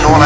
no,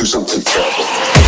do something terrible.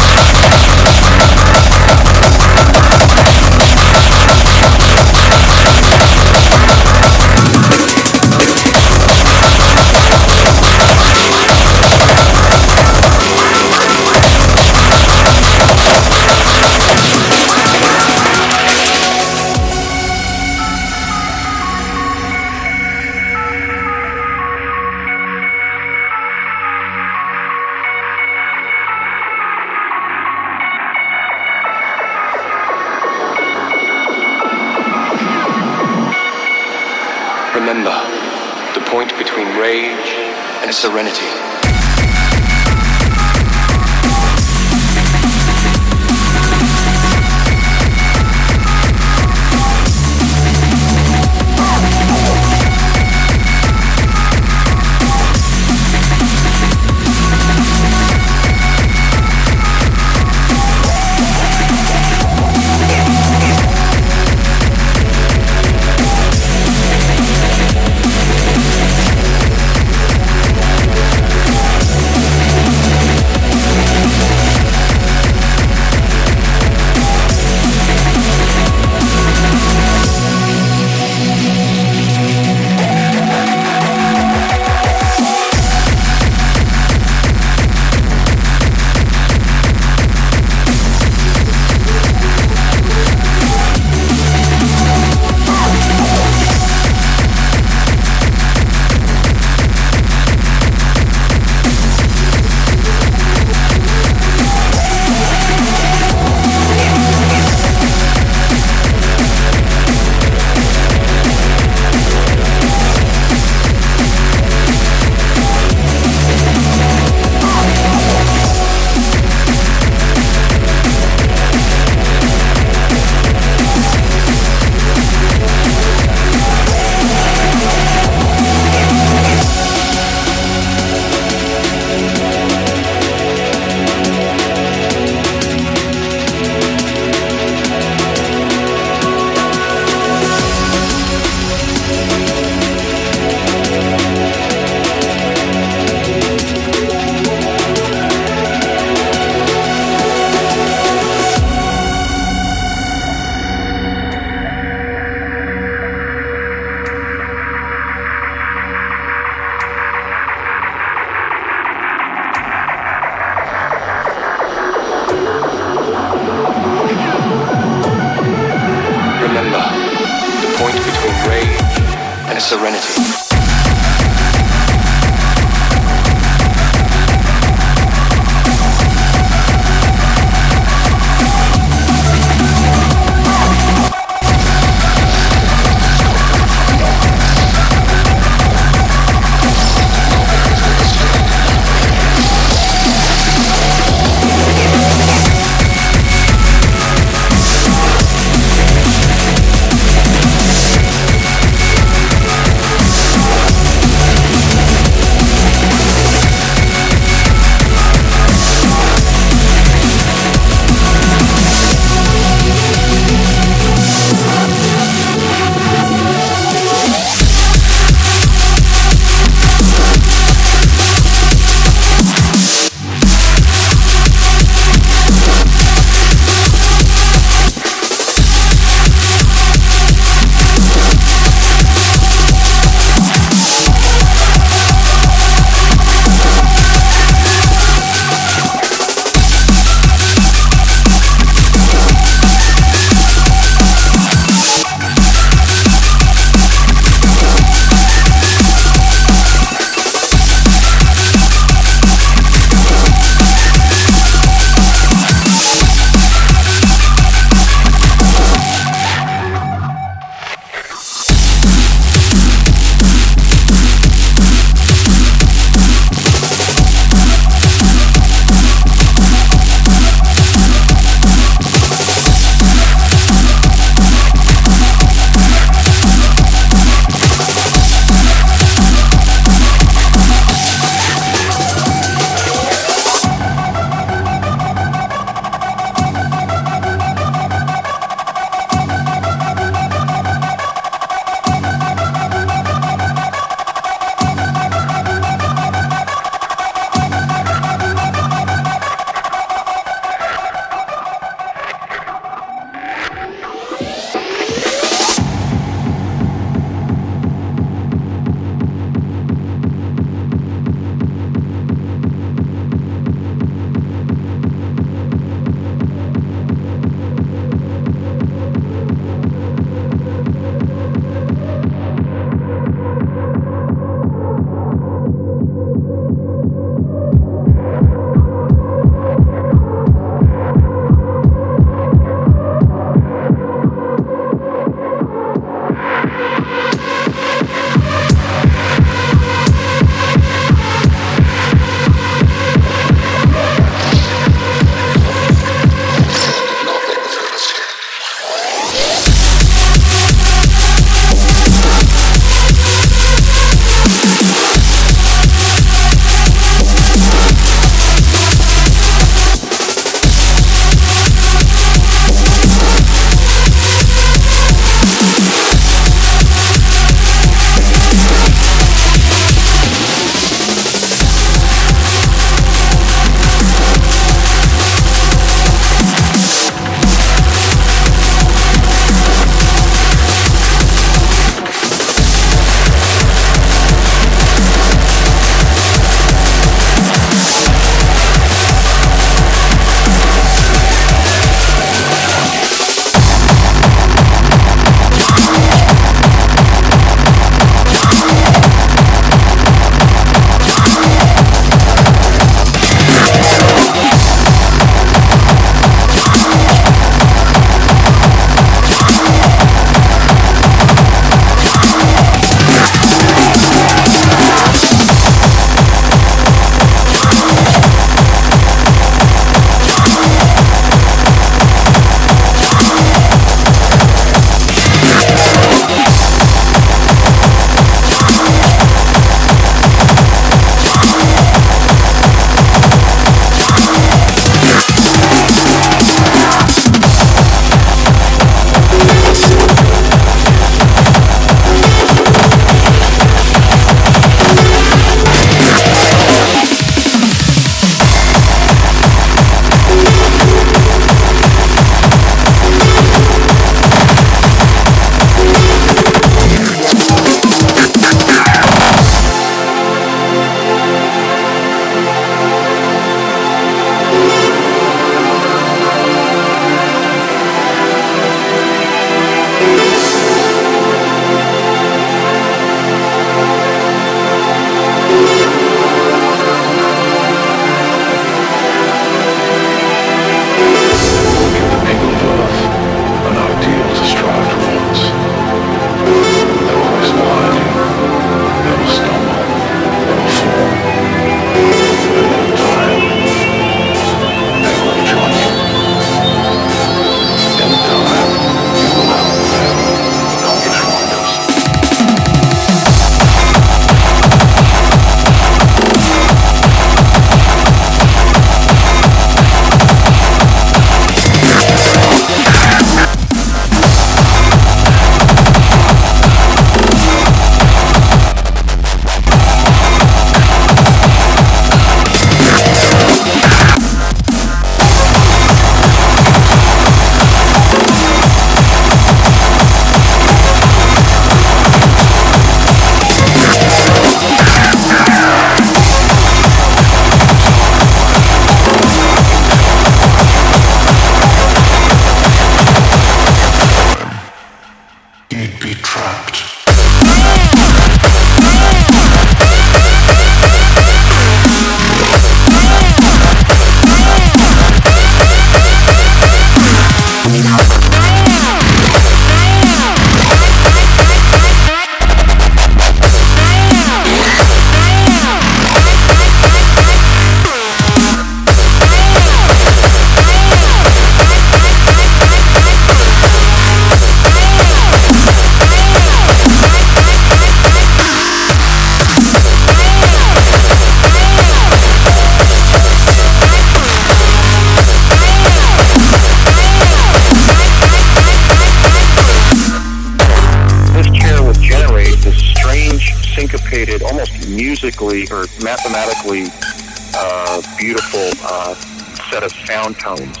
Of